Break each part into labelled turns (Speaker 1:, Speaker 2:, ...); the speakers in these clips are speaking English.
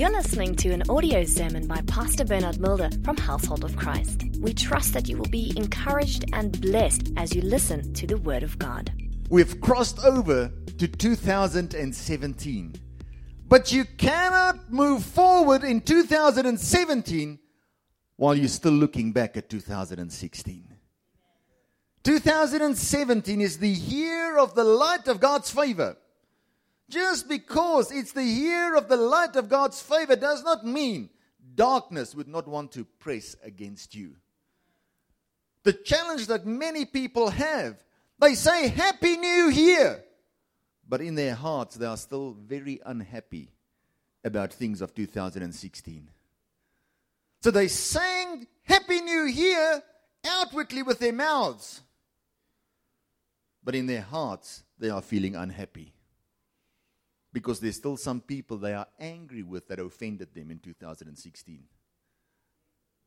Speaker 1: You're listening to an audio sermon by Pastor Bernard Mulder from Household of Christ. We trust that you will be encouraged and blessed as you listen to the Word of God.
Speaker 2: We've crossed over to 2017. But you cannot move forward in 2017 while you're still looking back at 2016. 2017 is the year of the light of God's favor. Just because it's the year of the light of God's favor does not mean darkness would not want to press against you. The challenge that many people have, they say, Happy New Year! But in their hearts, they are still very unhappy about things of 2016. So they sang Happy New Year outwardly with their mouths but in their hearts, they are feeling unhappy. Because there's still some people they are angry with that offended them in 2016.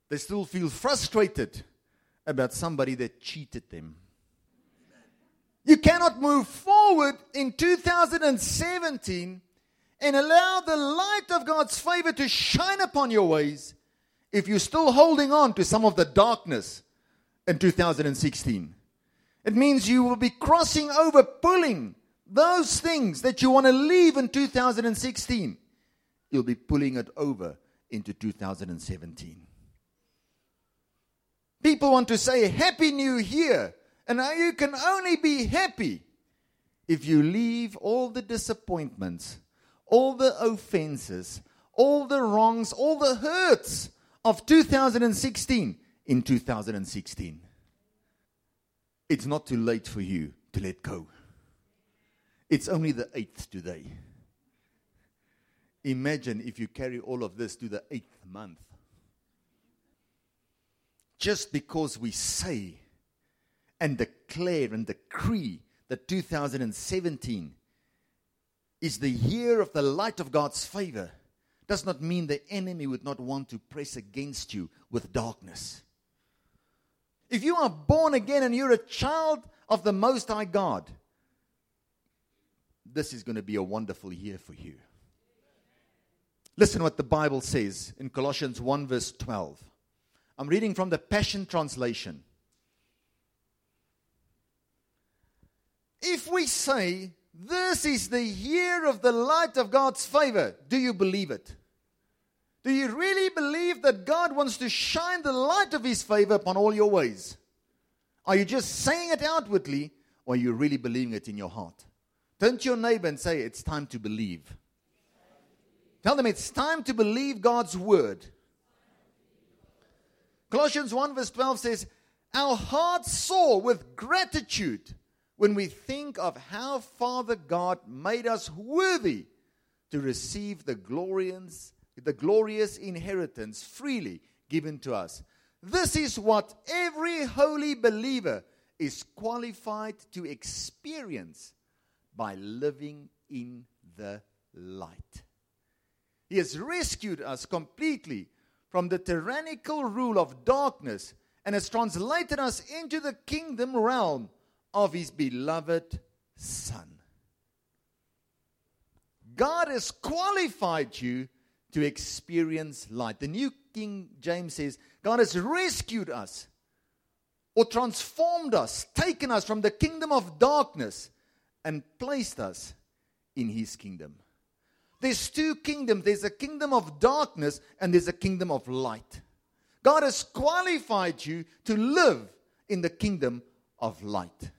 Speaker 2: They still feel frustrated about somebody that cheated them. You cannot move forward in 2017 and allow the light of God's favor to shine upon your ways if you're still holding on to some of the darkness in 2016. It means you will be crossing over, pulling those things that you want to leave in 2016. You'll be pulling it over into 2017. People want to say Happy New Year, and you can only be happy if you leave all the disappointments, all the offenses, all the wrongs, all the hurts of 2016 in 2016 it's not too late for you to let go. It's only the eighth today. Imagine if you carry all of this to the eighth month. Just because we say and declare and decree that 2017 is the year of the light of God's favor does not mean the enemy would not want to press against you with darkness. If you are born again and you're a child of the Most High God, this is going to be a wonderful year for you. Listen what the Bible says in Colossians 1, verse 12. I'm reading from the Passion Translation. If we say, This is the year of the light of God's favor, do you believe it? Do you really believe that God wants to shine the light of His favor upon all your ways? Are you just saying it outwardly, or are you really believing it in your heart? Turn to your neighbor and say, It's time to believe. Tell them it's time to believe God's word. Colossians 1, verse 12 says, Our hearts soar with gratitude when we think of how Father God made us worthy to receive the glorious the glorious inheritance freely given to us. This is what every holy believer is qualified to experience by living in the light. He has rescued us completely from the tyrannical rule of darkness and has translated us into the kingdom realm of his beloved Son. God has qualified you to experience light. The New King James says, God has rescued us or transformed us, taken us from the kingdom of darkness and placed us in his kingdom. There's two kingdoms there's a kingdom of darkness and there's a kingdom of light. God has qualified you to live in the kingdom of light.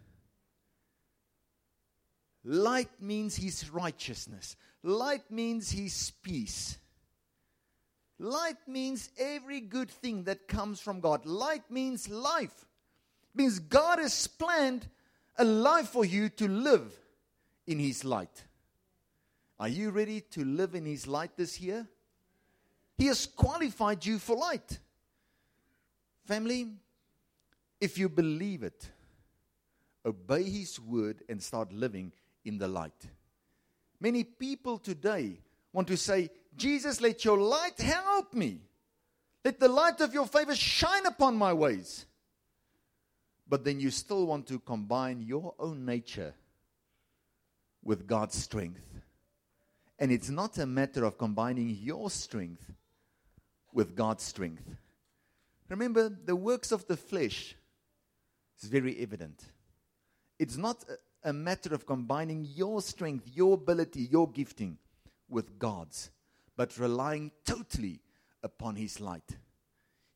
Speaker 2: Light means his righteousness, light means his peace. Light means every good thing that comes from God. Light means life. It means God has planned a life for you to live in His light. Are you ready to live in His light this year? He has qualified you for light. Family, if you believe it, obey His word and start living in the light. Many people today want to say, Jesus, let your light help me. Let the light of your favor shine upon my ways. But then you still want to combine your own nature with God's strength And it's not a matter of combining your strength with God's strength. Remember, the works of the flesh is very evident. It's not a, a matter of combining your strength, your ability, your gifting with God's, but relying totally upon His light.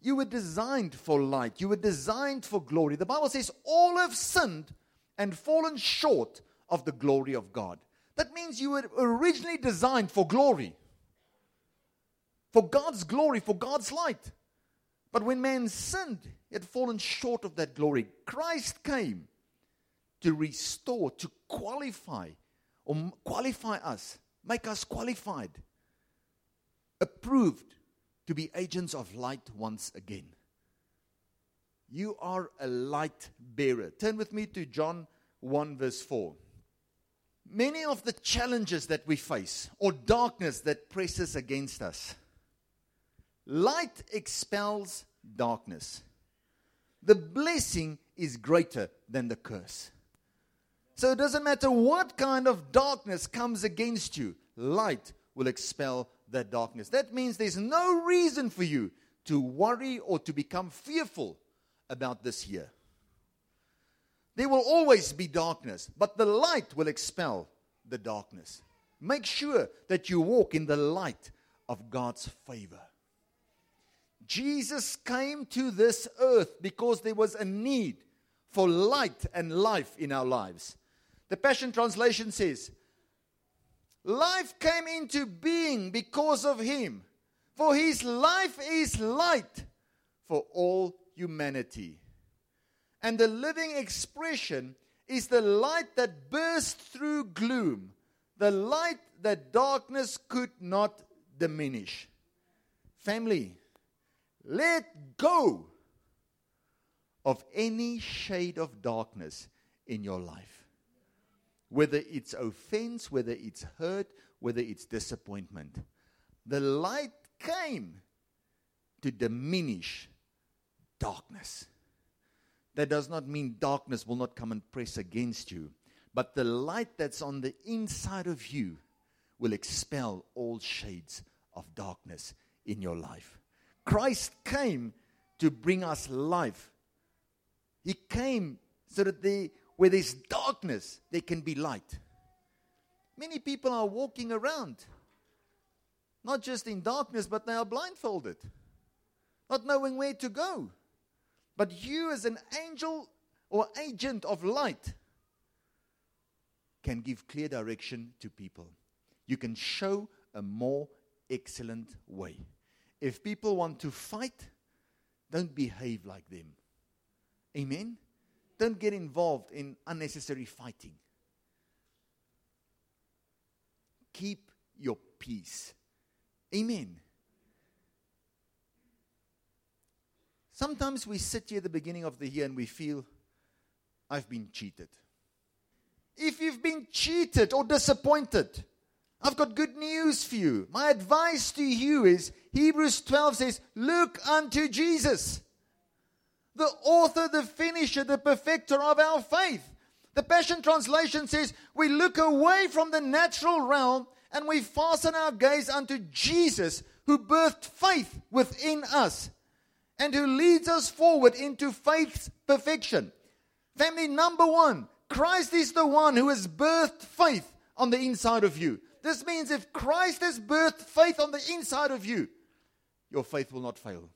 Speaker 2: You were designed for light. You were designed for glory. The Bible says all have sinned and fallen short of the glory of God. That means you were originally designed for glory, for God's glory, for God's light. But when man sinned, he had fallen short of that glory. Christ came to restore, to qualify, or qualify us, make us qualified, approved to be agents of light once again. You are a light bearer. Turn with me to John 1, verse 4. Many of the challenges that we face, or darkness that presses against us, light expels darkness. The blessing is greater than the curse. So it doesn't matter what kind of darkness comes against you, light will expel that darkness. That means there's no reason for you to worry or to become fearful about this year. There will always be darkness, but the light will expel the darkness. Make sure that you walk in the light of God's favor. Jesus came to this earth because there was a need for light and life in our lives. The Passion Translation says, Life came into being because of him. For his life is light for all humanity. And the living expression is the light that burst through gloom, the light that darkness could not diminish. Family, let go of any shade of darkness in your life whether it's offense, whether it's hurt, whether it's disappointment. The light came to diminish darkness. That does not mean darkness will not come and press against you, but the light that's on the inside of you will expel all shades of darkness in your life. Christ came to bring us life. He came so that the where there's darkness, there can be light. Many people are walking around, not just in darkness, but they are blindfolded, not knowing where to go. But you, as an angel or agent of light, can give clear direction to people. You can show a more excellent way. If people want to fight, don't behave like them. Amen? Don't get involved in unnecessary fighting. Keep your peace. Amen. Sometimes we sit here at the beginning of the year and we feel, I've been cheated. If you've been cheated or disappointed, I've got good news for you. My advice to you is Hebrews 12 says, Look unto Jesus the author, the finisher, the perfecter of our faith. The Passion Translation says, We look away from the natural realm and we fasten our gaze unto Jesus, who birthed faith within us and who leads us forward into faith's perfection. Family number one, Christ is the one who has birthed faith on the inside of you. This means if Christ has birthed faith on the inside of you, your faith will not fail.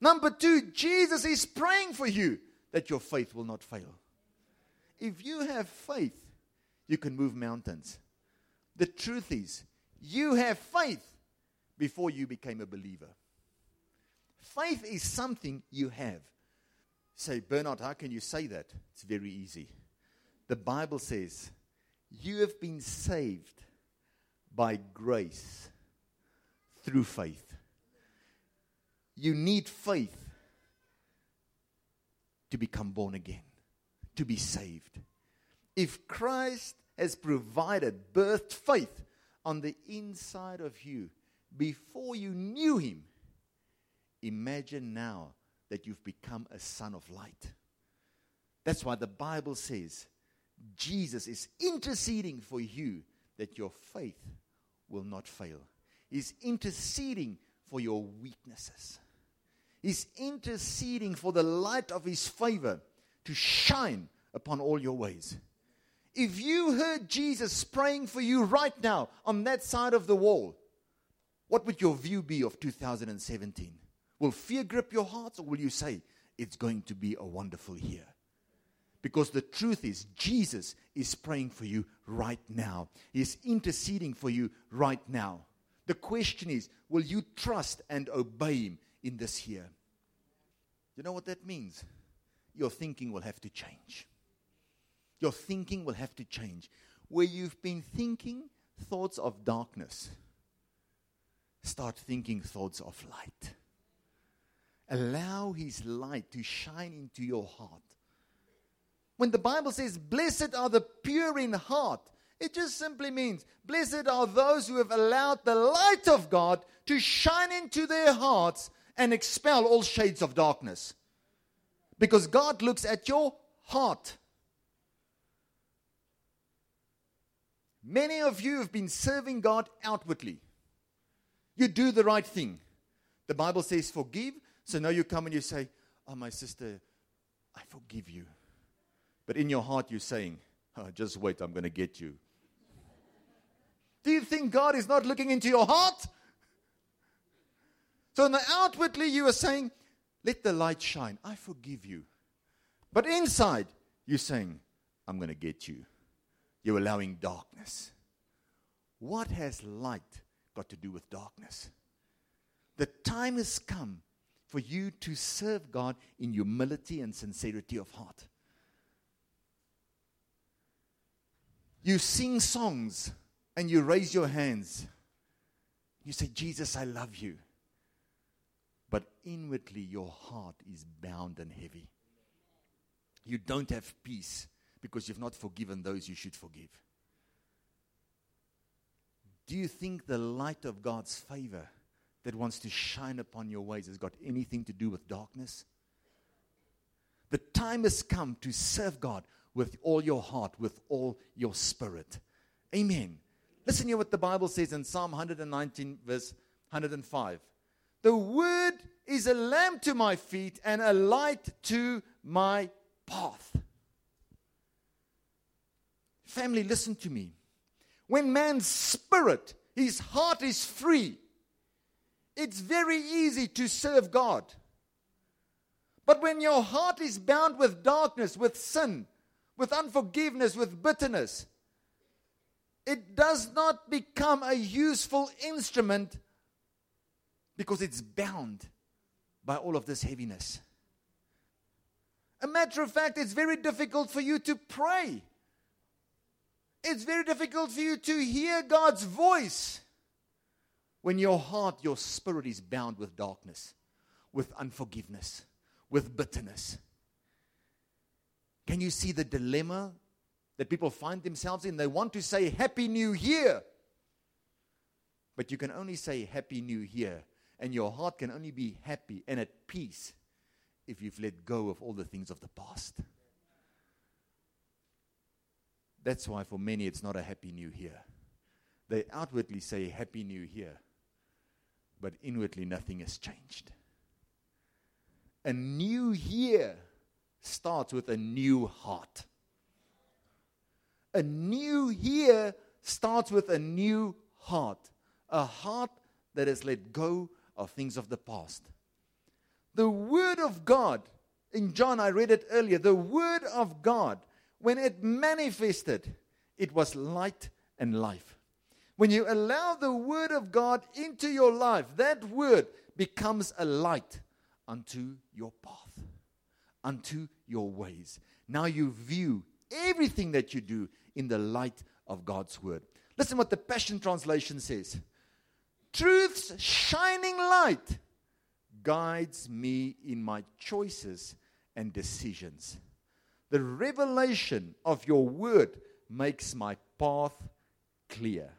Speaker 2: Number two, Jesus is praying for you that your faith will not fail. If you have faith, you can move mountains. The truth is, you have faith before you became a believer. Faith is something you have. Say, Bernard, how can you say that? It's very easy. The Bible says, You have been saved by grace through faith you need faith to become born again, to be saved. If Christ has provided, birthed faith on the inside of you before you knew Him, imagine now that you've become a son of light. That's why the Bible says Jesus is interceding for you that your faith will not fail. He's interceding for your weaknesses. He's interceding for the light of His favor to shine upon all your ways. If you heard Jesus praying for you right now on that side of the wall, what would your view be of 2017? Will fear grip your hearts, or will you say, It's going to be a wonderful year? Because the truth is, Jesus is praying for you right now. He is interceding for you right now. The question is, will you trust and obey Him in this year? You know what that means? Your thinking will have to change. Your thinking will have to change. Where you've been thinking thoughts of darkness, start thinking thoughts of light. Allow His light to shine into your heart. When the Bible says, Blessed are the pure in heart, it just simply means, Blessed are those who have allowed the light of God to shine into their hearts and expel all shades of darkness. Because God looks at your heart. Many of you have been serving God outwardly. You do the right thing. The Bible says, Forgive. So now you come and you say, Oh, my sister, I forgive you. But in your heart, you're saying, oh, just wait, I'm going to get you. Do you think God is not looking into your heart? So, the outwardly, you are saying, let the light shine. I forgive you. But inside, you're saying, I'm going to get you. You're allowing darkness. What has light got to do with darkness? The time has come for you to serve God in humility and sincerity of heart. You sing songs and you raise your hands. You say, Jesus, I love you. But inwardly, your heart is bound and heavy. You don't have peace because you've not forgiven those you should forgive. Do you think the light of God's favor that wants to shine upon your ways has got anything to do with darkness? The time has come to serve God with all your heart, with all your spirit. Amen. Listen here what the Bible says in Psalm 119, verse 105. The word is a lamp to my feet and a light to my path. Family, listen to me. When man's spirit, his heart is free, it's very easy to serve God. But when your heart is bound with darkness, with sin, with unforgiveness, with bitterness, it does not become a useful instrument because it's bound by all of this heaviness. A matter of fact, it's very difficult for you to pray. It's very difficult for you to hear God's voice when your heart, your spirit is bound with darkness, with unforgiveness, with bitterness. Can you see the dilemma that people find themselves in? They want to say Happy New Year, but you can only say Happy New Year, and your heart can only be happy and at peace if you've let go of all the things of the past. That's why for many it's not a Happy New Year. They outwardly say Happy New Year, but inwardly nothing has changed. A new year starts with a new heart. A new year starts with a new heart, a heart that has let go of things of the past. The Word of God, in John, I read it earlier, the Word of God, when it manifested, it was light and life. When you allow the Word of God into your life, that Word becomes a light unto your path unto your ways. Now you view everything that you do in the light of God's word. Listen what the Passion Translation says Truth's shining light guides me in my choices and decisions. The revelation of your word makes my path clear.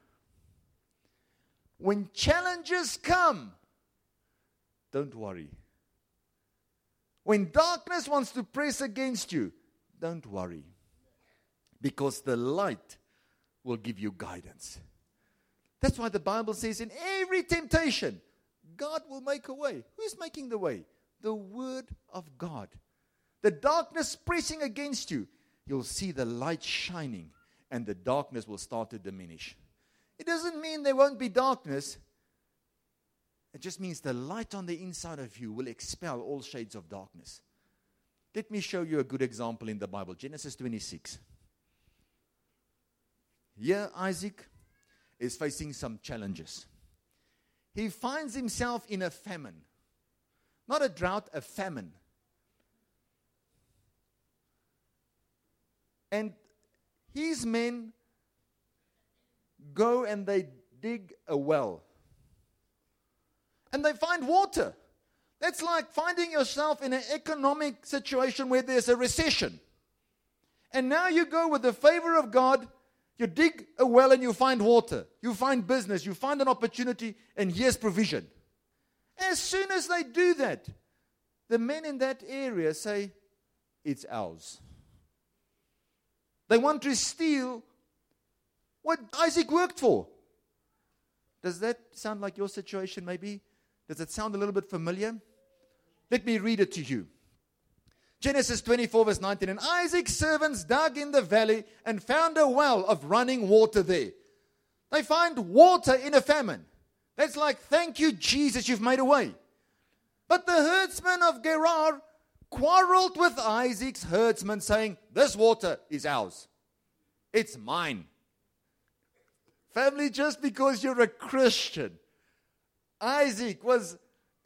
Speaker 2: When challenges come, don't worry. When darkness wants to press against you, don't worry. Because the light will give you guidance. That's why the Bible says in every temptation, God will make a way. Who's making the way? The Word of God. The darkness pressing against you, you'll see the light shining and the darkness will start to diminish. It doesn't mean there won't be darkness. It just means the light on the inside of you will expel all shades of darkness. Let me show you a good example in the Bible Genesis 26. Here, Isaac is facing some challenges. He finds himself in a famine. Not a drought, a famine. And his men go and they dig a well. And they find water. That's like finding yourself in an economic situation where there's a recession. And now you go with the favor of God, you dig a well and you find water. You find business, you find an opportunity, and here's provision. As soon as they do that, the men in that area say, It's ours. They want to steal what Isaac worked for. Does that sound like your situation, maybe? Does it sound a little bit familiar? Let me read it to you. Genesis 24, verse 19. And Isaac's servants dug in the valley and found a well of running water there. They find water in a famine. That's like, thank you, Jesus, you've made a way. But the herdsmen of Gerar quarreled with Isaac's herdsmen, saying, This water is ours. It's mine. Family, just because you're a Christian, Isaac was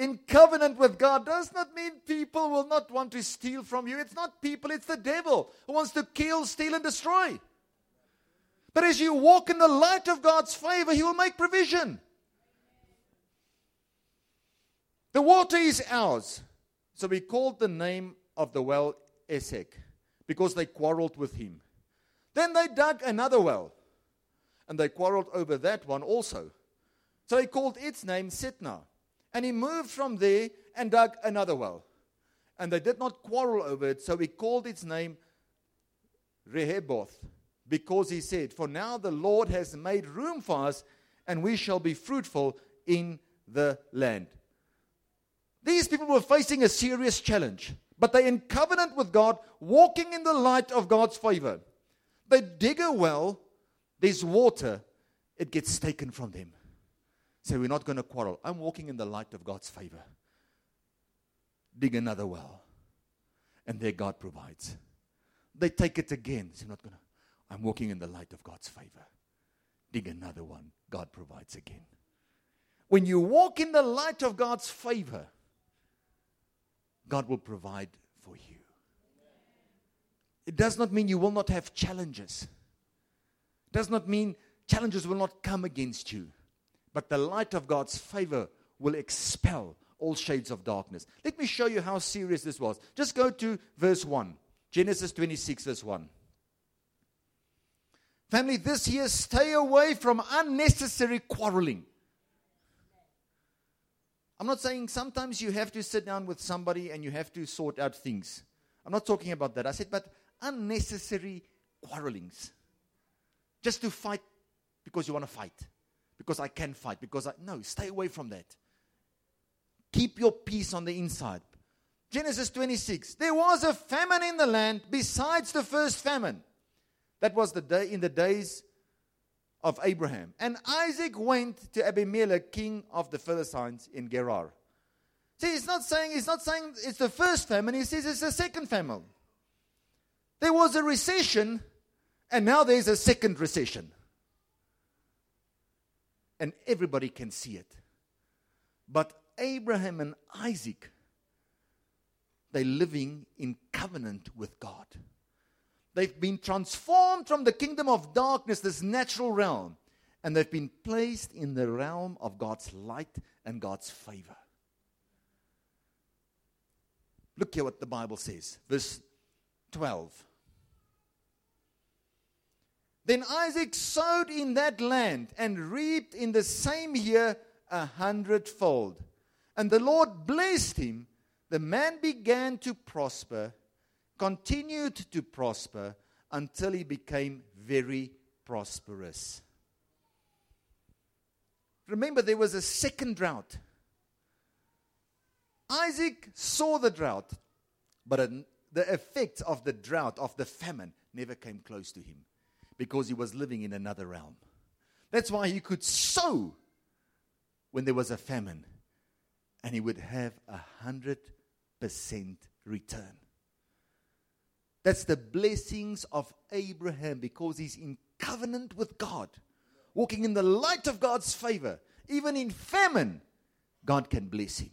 Speaker 2: in covenant with God does not mean people will not want to steal from you. It's not people, it's the devil who wants to kill, steal, and destroy. But as you walk in the light of God's favor, He will make provision. The water is ours. So we called the name of the well Esek because they quarreled with him. Then they dug another well and they quarreled over that one also. So he called its name Sitnah. And he moved from there and dug another well. And they did not quarrel over it, so he called its name Rehoboth, because he said, For now the Lord has made room for us, and we shall be fruitful in the land. These people were facing a serious challenge, but they in covenant with God, walking in the light of God's favor. They dig a well, there's water, it gets taken from them. Say, we're not going to quarrel. I'm walking in the light of God's favor. Dig another well. And there God provides. They take it again. Say, I'm not going to. I'm walking in the light of God's favor. Dig another one. God provides again. When you walk in the light of God's favor, God will provide for you. It does not mean you will not have challenges. It does not mean challenges will not come against you. But the light of God's favor will expel all shades of darkness. Let me show you how serious this was. Just go to verse 1. Genesis 26, verse 1. Family, this year, stay away from unnecessary quarreling. I'm not saying sometimes you have to sit down with somebody and you have to sort out things. I'm not talking about that. I said, but unnecessary quarrelings. Just to fight because you want to fight because I can fight, because I. No, stay away from that. Keep your peace on the inside. Genesis 26. There was a famine in the land besides the first famine. That was the day in the days of Abraham. And Isaac went to Abimelech, king of the Philistines in Gerar. See, he's not saying he's not saying it's the first famine, he says it's the second famine. There was a recession, and now there's a second recession and everybody can see it. But Abraham and Isaac, they're living in covenant with God. They've been transformed from the kingdom of darkness, this natural realm, and they've been placed in the realm of God's light and God's favor. Look here what the Bible says, verse 12. Then Isaac sowed in that land and reaped in the same year a hundredfold. And the Lord blessed him. The man began to prosper, continued to prosper until he became very prosperous. Remember, there was a second drought. Isaac saw the drought, but the effects of the drought, of the famine, never came close to him because he was living in another realm. That's why he could sow when there was a famine and he would have a hundred percent return. That's the blessings of Abraham because he's in covenant with God, walking in the light of God's favor. Even in famine, God can bless him.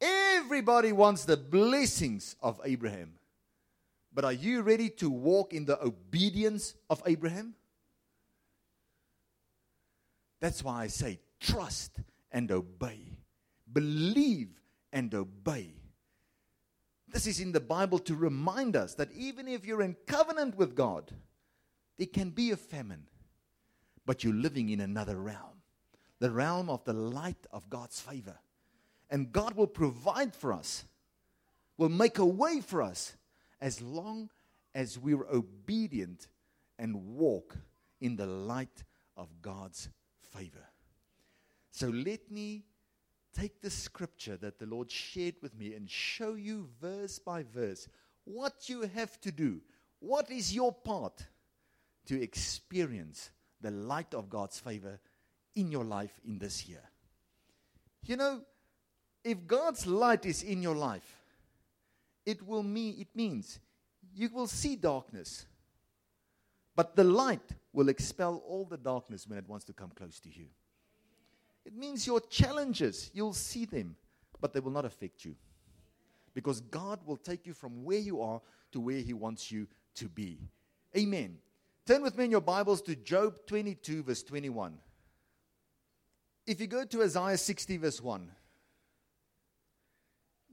Speaker 2: Everybody wants the blessings of Abraham. But are you ready to walk in the obedience of Abraham? That's why I say trust and obey. Believe and obey. This is in the Bible to remind us that even if you're in covenant with God, there can be a famine, but you're living in another realm the realm of the light of God's favor. And God will provide for us, will make a way for us as long as we're obedient and walk in the light of God's favor. So let me take the scripture that the Lord shared with me and show you verse by verse what you have to do. What is your part to experience the light of God's favor in your life in this year? You know, if God's light is in your life, it will mean it means you will see darkness. But the light will expel all the darkness when it wants to come close to you. It means your challenges, you'll see them, but they will not affect you. Because God will take you from where you are to where He wants you to be. Amen. Turn with me in your Bibles to Job 22, verse 21. If you go to Isaiah 60, verse 1,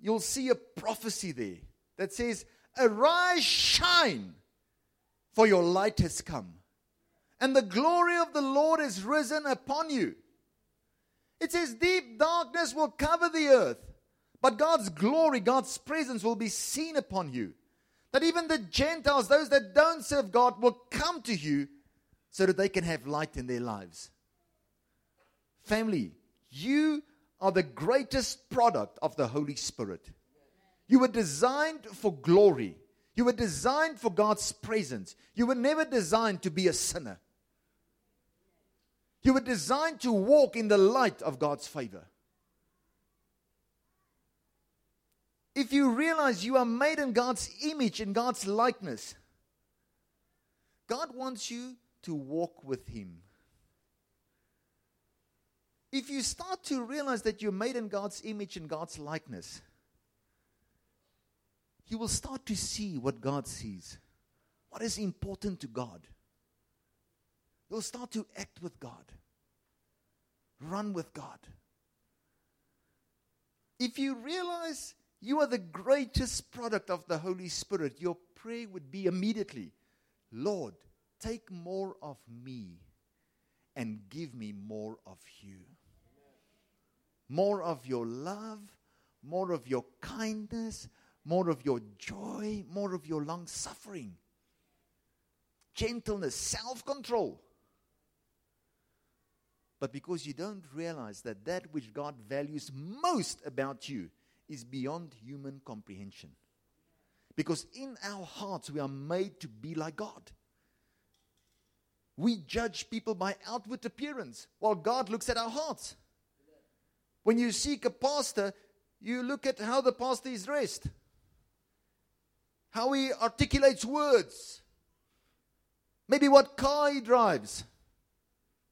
Speaker 2: you'll see a prophecy there that says, Arise, shine, for your light has come, and the glory of the Lord is risen upon you. It says, Deep darkness will cover the earth, but God's glory, God's presence will be seen upon you. That even the Gentiles, those that don't serve God, will come to you so that they can have light in their lives. Family, you are the greatest product of the Holy Spirit. You were designed for glory. You were designed for God's presence. You were never designed to be a sinner. You were designed to walk in the light of God's favor. If you realize you are made in God's image, in God's likeness, God wants you to walk with Him. If you start to realize that you're made in God's image and God's likeness, you will start to see what God sees, what is important to God. You'll start to act with God, run with God. If you realize you are the greatest product of the Holy Spirit, your prayer would be immediately Lord, take more of me and give me more of you. More of your love, more of your kindness, more of your joy, more of your long suffering, gentleness, self control. But because you don't realize that that which God values most about you is beyond human comprehension. Because in our hearts, we are made to be like God. We judge people by outward appearance, while God looks at our hearts. When you seek a pastor, you look at how the pastor is dressed how he articulates words, maybe what car he drives.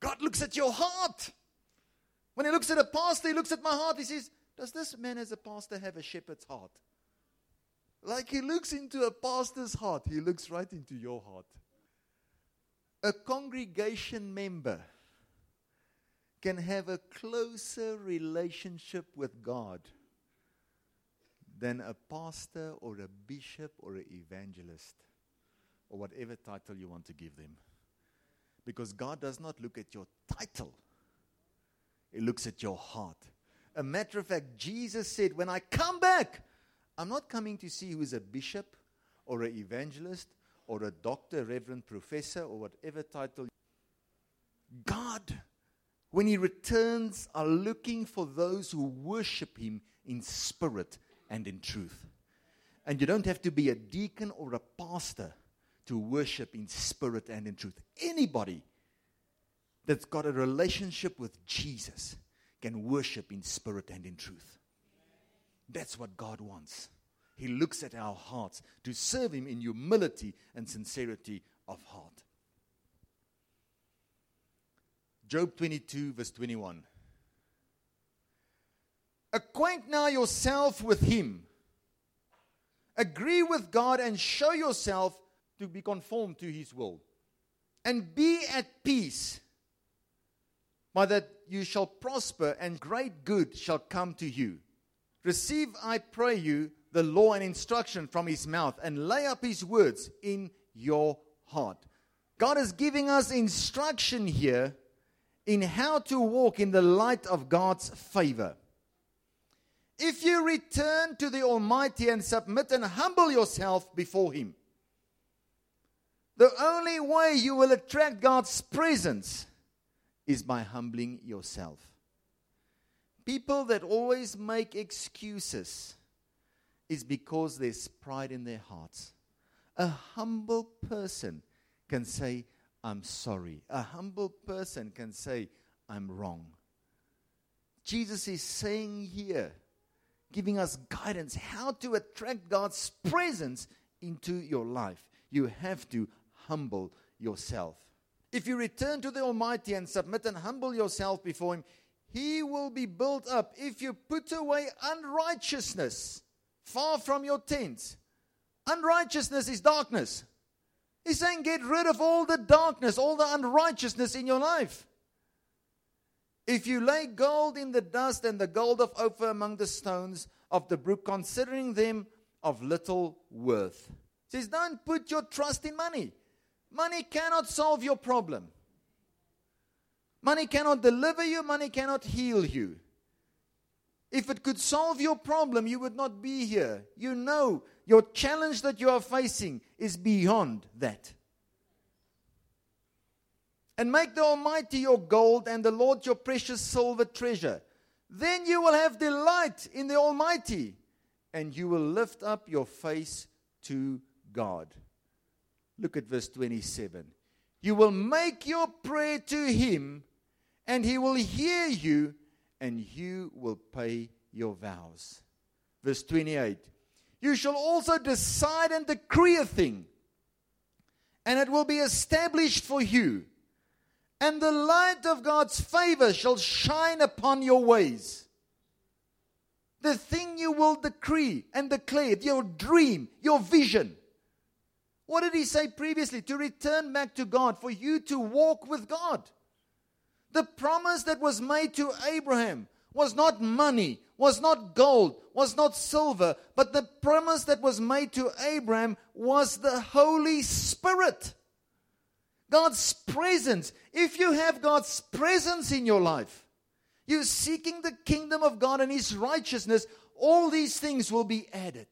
Speaker 2: God looks at your heart. When he looks at a pastor, he looks at my heart. He says, Does this man as a pastor have a shepherd's heart? Like he looks into a pastor's heart, he looks right into your heart. A congregation member can have a closer relationship with God than a pastor or a bishop or an evangelist or whatever title you want to give them. Because God does not look at your title, He looks at your heart. A matter of fact, Jesus said, When I come back, I'm not coming to see who is a bishop or an evangelist or a doctor, reverend, professor, or whatever title. God, when He returns, are looking for those who worship Him in spirit and in truth. And you don't have to be a deacon or a pastor to worship in spirit and in truth. Anybody that's got a relationship with Jesus can worship in spirit and in truth. That's what God wants. He looks at our hearts to serve Him in humility and sincerity of heart. Job 22, verse 21. Acquaint now yourself with Him. Agree with God and show yourself to be conformed to His will. And be at peace, by that you shall prosper, and great good shall come to you. Receive, I pray you, the law and instruction from his mouth and lay up his words in your heart. God is giving us instruction here in how to walk in the light of God's favor. If you return to the Almighty and submit and humble yourself before Him, the only way you will attract God's presence is by humbling yourself. People that always make excuses is because there's pride in their hearts. A humble person can say, I'm sorry. A humble person can say, I'm wrong. Jesus is saying here, giving us guidance how to attract God's presence into your life. You have to humble yourself. If you return to the Almighty and submit and humble yourself before Him, He will be built up. If you put away unrighteousness, far from your tent. Unrighteousness is darkness. He's saying, get rid of all the darkness, all the unrighteousness in your life. If you lay gold in the dust and the gold of Ophir among the stones of the brook, considering them of little worth. He says, don't put your trust in money. Money cannot solve your problem. Money cannot deliver you, money cannot heal you. If it could solve your problem, you would not be here. You know your challenge that you are facing is beyond that. And make the Almighty your gold and the Lord your precious silver treasure. Then you will have delight in the Almighty and you will lift up your face to God. Look at verse 27. You will make your prayer to Him and He will hear you and you will pay your vows. Verse 28 You shall also decide and decree a thing, and it will be established for you. And the light of God's favor shall shine upon your ways. The thing you will decree and declare, your dream, your vision. What did he say previously? To return back to God, for you to walk with God. The promise that was made to Abraham was not money, was not gold, was not silver, but the promise that was made to Abraham was the Holy Spirit. God's presence. If you have God's presence in your life, you're seeking the kingdom of God and His righteousness, all these things will be added.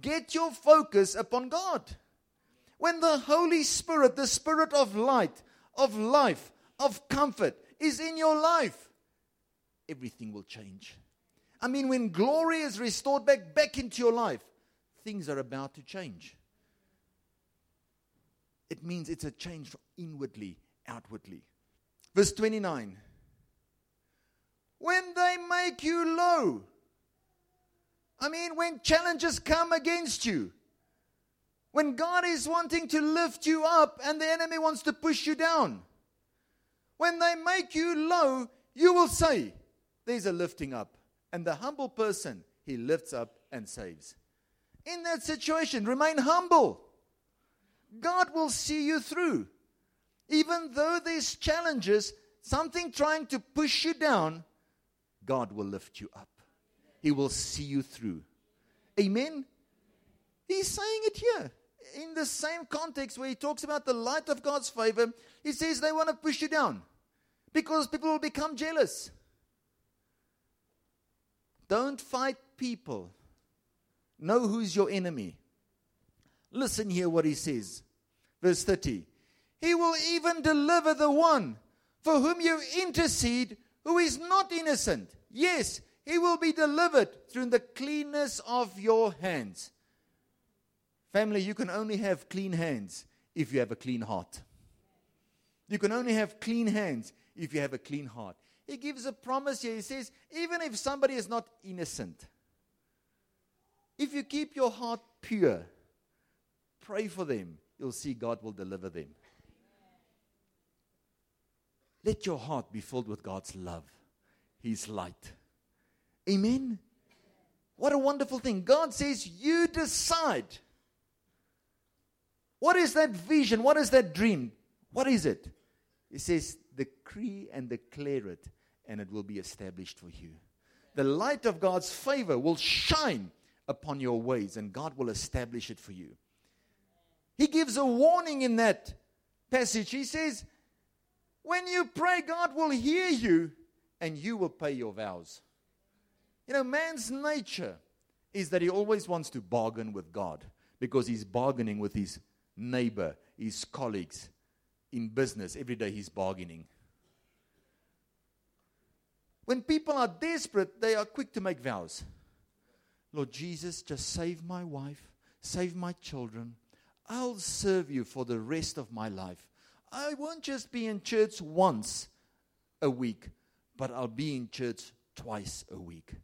Speaker 2: Get your focus upon God. When the Holy Spirit, the Spirit of light, of life, of comfort is in your life, everything will change. I mean, when glory is restored back, back into your life, things are about to change. It means it's a change inwardly, outwardly. Verse 29 When they make you low, I mean, when challenges come against you, when God is wanting to lift you up and the enemy wants to push you down, when they make you low, you will say, There's a lifting up. And the humble person, he lifts up and saves. In that situation, remain humble. God will see you through. Even though there's challenges, something trying to push you down, God will lift you up. He will see you through. Amen? He's saying it here in the same context where he talks about the light of God's favor. He says they want to push you down because people will become jealous. Don't fight people. Know who's your enemy. Listen here what he says. Verse 30. He will even deliver the one for whom you intercede who is not innocent. Yes, he will be delivered through the cleanness of your hands. Family, you can only have clean hands if you have a clean heart. You can only have clean hands if you have a clean heart. He gives a promise here. He says, even if somebody is not innocent, if you keep your heart pure, pray for them, you'll see God will deliver them. Let your heart be filled with God's love, His light. Amen. What a wonderful thing. God says, You decide. What is that vision? What is that dream? What is it? He says, Decree and declare it, and it will be established for you. The light of God's favor will shine upon your ways, and God will establish it for you. He gives a warning in that passage. He says, When you pray, God will hear you, and you will pay your vows. You know, man's nature is that he always wants to bargain with God because he's bargaining with his neighbor, his colleagues. In business, every day he's bargaining. When people are desperate, they are quick to make vows. Lord Jesus, just save my wife, save my children. I'll serve you for the rest of my life. I won't just be in church once a week, but I'll be in church twice a week.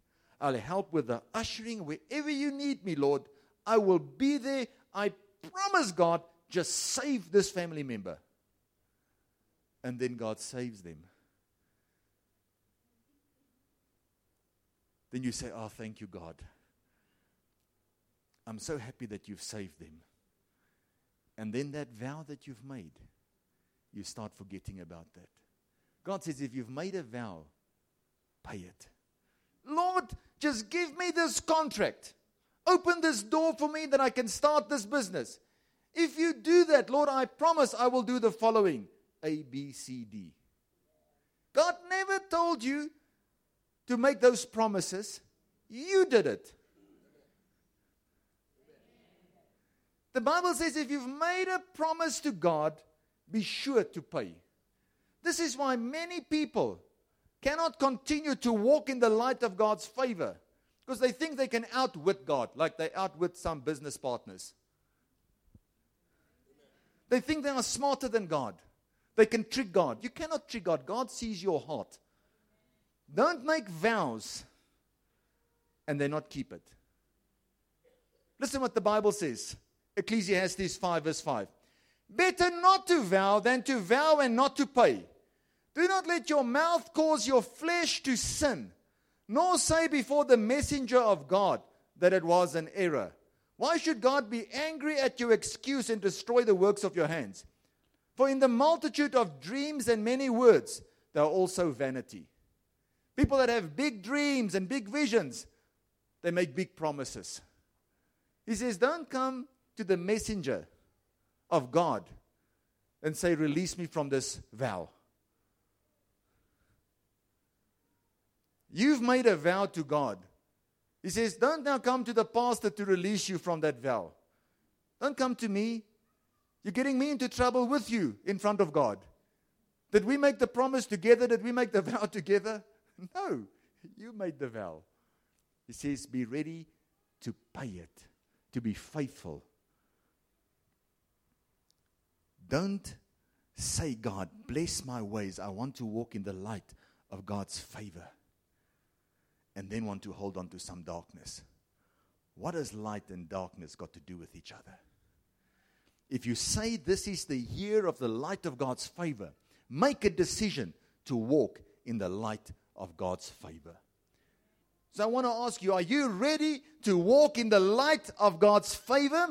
Speaker 2: I'll help with the ushering wherever you need me, Lord. I will be there. I promise God, just save this family member. And then God saves them. Then you say, Oh, thank you, God. I'm so happy that you've saved them. And then that vow that you've made, you start forgetting about that. God says, if you've made a vow, pay it. Lord, just give me this contract. Open this door for me that I can start this business. If you do that, Lord, I promise I will do the following A, B, C, D. God never told you to make those promises, you did it. The Bible says if you've made a promise to God, be sure to pay. This is why many people cannot continue to walk in the light of God's favor because they think they can outwit God like they outwit some business partners. They think they are smarter than God. They can trick God. You cannot trick God. God sees your heart. Don't make vows and then not keep it. Listen what the Bible says Ecclesiastes 5, verse 5. Better not to vow than to vow and not to pay. Do not let your mouth cause your flesh to sin, nor say before the messenger of God that it was an error. Why should God be angry at your excuse and destroy the works of your hands? For in the multitude of dreams and many words, there are also vanity. People that have big dreams and big visions, they make big promises. He says, Don't come to the messenger of God and say, Release me from this vow. You've made a vow to God. He says, Don't now come to the pastor to release you from that vow. Don't come to me. You're getting me into trouble with you in front of God. Did we make the promise together? Did we make the vow together? No, you made the vow. He says, Be ready to pay it, to be faithful. Don't say, God, bless my ways. I want to walk in the light of God's favor and then want to hold on to some darkness. What has light and darkness got to do with each other? If you say this is the year of the light of God's favor, make a decision to walk in the light of God's favor. So I want to ask you are you ready to walk in the light of God's favor?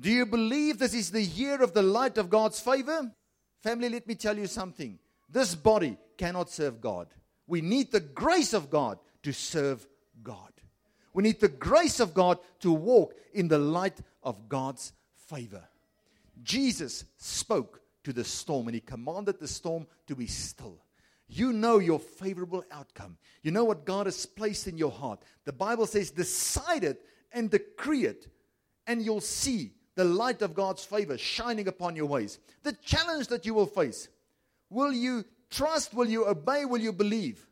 Speaker 2: Do you believe this is the year of the light of God's favor? Family, let me tell you something. This body cannot serve God. We need the grace of God to serve God. We need the grace of God to walk in the light of God's favor. Jesus spoke to the storm and he commanded the storm to be still. You know your favorable outcome. You know what God has placed in your heart. The Bible says, decide it and decree it, and you'll see the light of God's favor shining upon your ways. The challenge that you will face. Will you trust? Will you obey? Will you believe?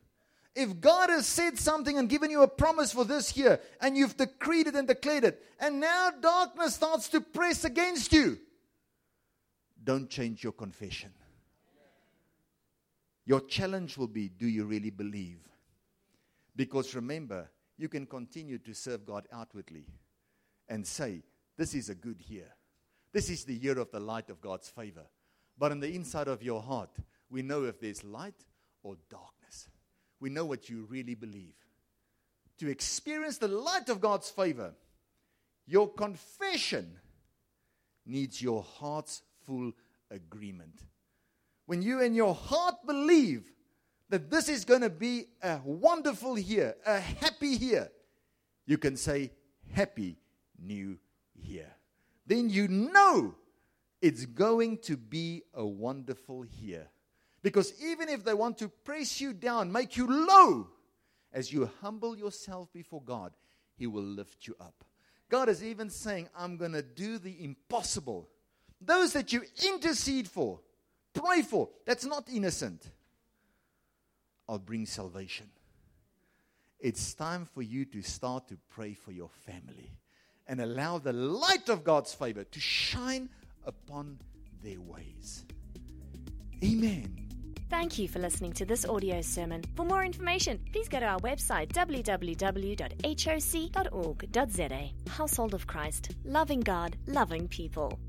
Speaker 2: If God has said something and given you a promise for this year, and you've decreed it and declared it, and now darkness starts to press against you, don't change your confession. Your challenge will be do you really believe? Because remember, you can continue to serve God outwardly and say, This is a good year. This is the year of the light of God's favor. But on the inside of your heart, we know if there's light or darkness. We know what you really believe. To experience the light of God's favor, your confession needs your heart's full agreement. When you in your heart believe that this is going to be a wonderful year, a happy year, you can say, Happy New Year. Then you know it's going to be a wonderful year. Because even if they want to press you down, make you low, as you humble yourself before God, He will lift you up. God is even saying, I'm going to do the impossible. Those that you intercede for, pray for, that's not innocent. I'll bring salvation. It's time for you to start to pray for your family and allow the light of God's favor to shine upon their ways. Amen.
Speaker 1: Thank you for listening to this audio sermon. For more information, please go to our website www.hoc.org.za. Household of Christ, loving God, loving people.